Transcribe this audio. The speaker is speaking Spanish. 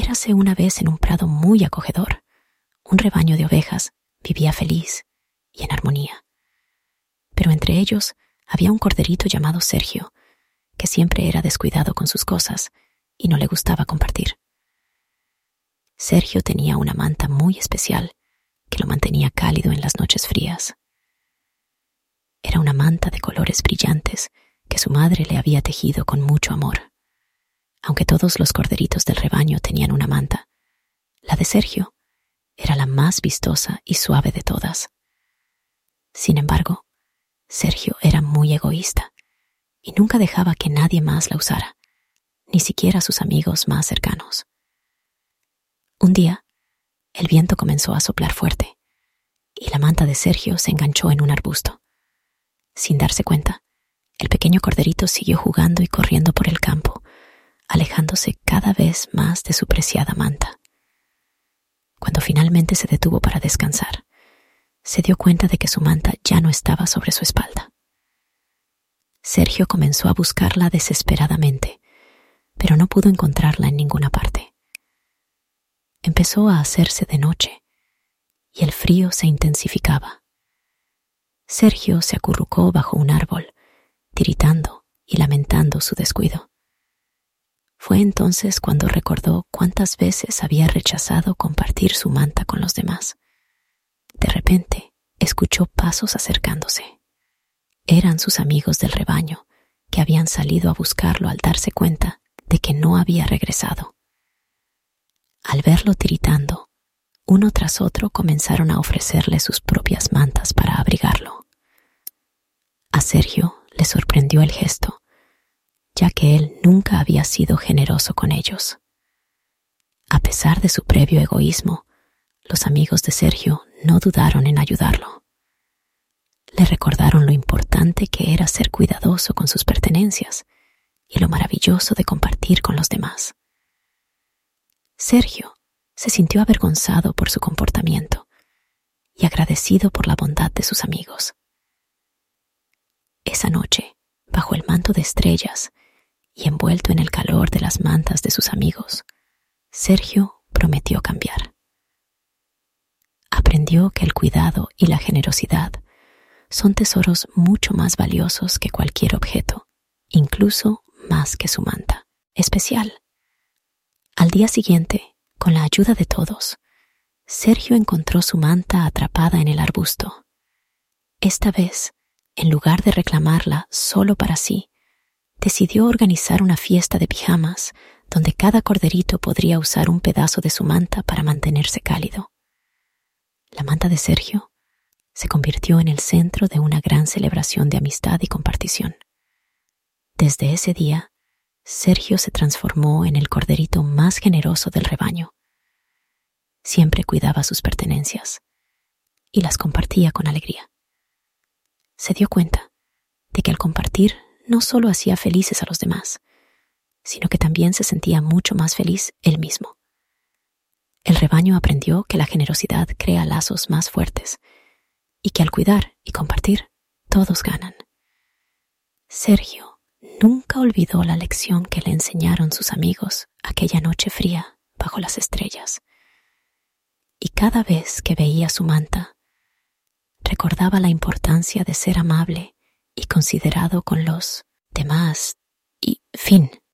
Érase una vez en un prado muy acogedor. Un rebaño de ovejas vivía feliz y en armonía. Pero entre ellos había un corderito llamado Sergio, que siempre era descuidado con sus cosas y no le gustaba compartir. Sergio tenía una manta muy especial que lo mantenía cálido en las noches frías. Era una manta de colores brillantes que su madre le había tejido con mucho amor. Aunque todos los corderitos del rebaño tenían una manta, la de Sergio era la más vistosa y suave de todas. Sin embargo, Sergio era muy egoísta y nunca dejaba que nadie más la usara, ni siquiera sus amigos más cercanos. Un día, el viento comenzó a soplar fuerte y la manta de Sergio se enganchó en un arbusto. Sin darse cuenta, el pequeño corderito siguió jugando y corriendo por el campo, alejándose cada vez más de su preciada manta. Cuando finalmente se detuvo para descansar, se dio cuenta de que su manta ya no estaba sobre su espalda. Sergio comenzó a buscarla desesperadamente, pero no pudo encontrarla en ninguna parte. Empezó a hacerse de noche y el frío se intensificaba. Sergio se acurrucó bajo un árbol, tiritando y lamentando su descuido. Fue entonces cuando recordó cuántas veces había rechazado compartir su manta con los demás. De repente, escuchó pasos acercándose. Eran sus amigos del rebaño, que habían salido a buscarlo al darse cuenta de que no había regresado. Al verlo tiritando, uno tras otro comenzaron a ofrecerle sus propias mantas para abrigarlo. A Sergio le sorprendió el gesto, ya que él nunca había sido generoso con ellos. A pesar de su previo egoísmo, los amigos de Sergio no dudaron en ayudarlo. Le recordaron lo importante que era ser cuidadoso con sus pertenencias y lo maravilloso de compartir con los demás. Sergio se sintió avergonzado por su comportamiento y agradecido por la bondad de sus amigos. Esa noche, bajo el manto de estrellas y envuelto en el calor de las mantas de sus amigos, Sergio prometió cambiar. Aprendió que el cuidado y la generosidad son tesoros mucho más valiosos que cualquier objeto, incluso más que su manta especial. Al día siguiente, con la ayuda de todos, Sergio encontró su manta atrapada en el arbusto. Esta vez, en lugar de reclamarla solo para sí, decidió organizar una fiesta de pijamas donde cada corderito podría usar un pedazo de su manta para mantenerse cálido. La manta de Sergio se convirtió en el centro de una gran celebración de amistad y compartición. Desde ese día, Sergio se transformó en el corderito más generoso del rebaño. Siempre cuidaba sus pertenencias y las compartía con alegría se dio cuenta de que al compartir no solo hacía felices a los demás, sino que también se sentía mucho más feliz él mismo. El rebaño aprendió que la generosidad crea lazos más fuertes y que al cuidar y compartir todos ganan. Sergio nunca olvidó la lección que le enseñaron sus amigos aquella noche fría bajo las estrellas. Y cada vez que veía su manta, recordaba la importancia de ser amable y considerado con los demás y fin.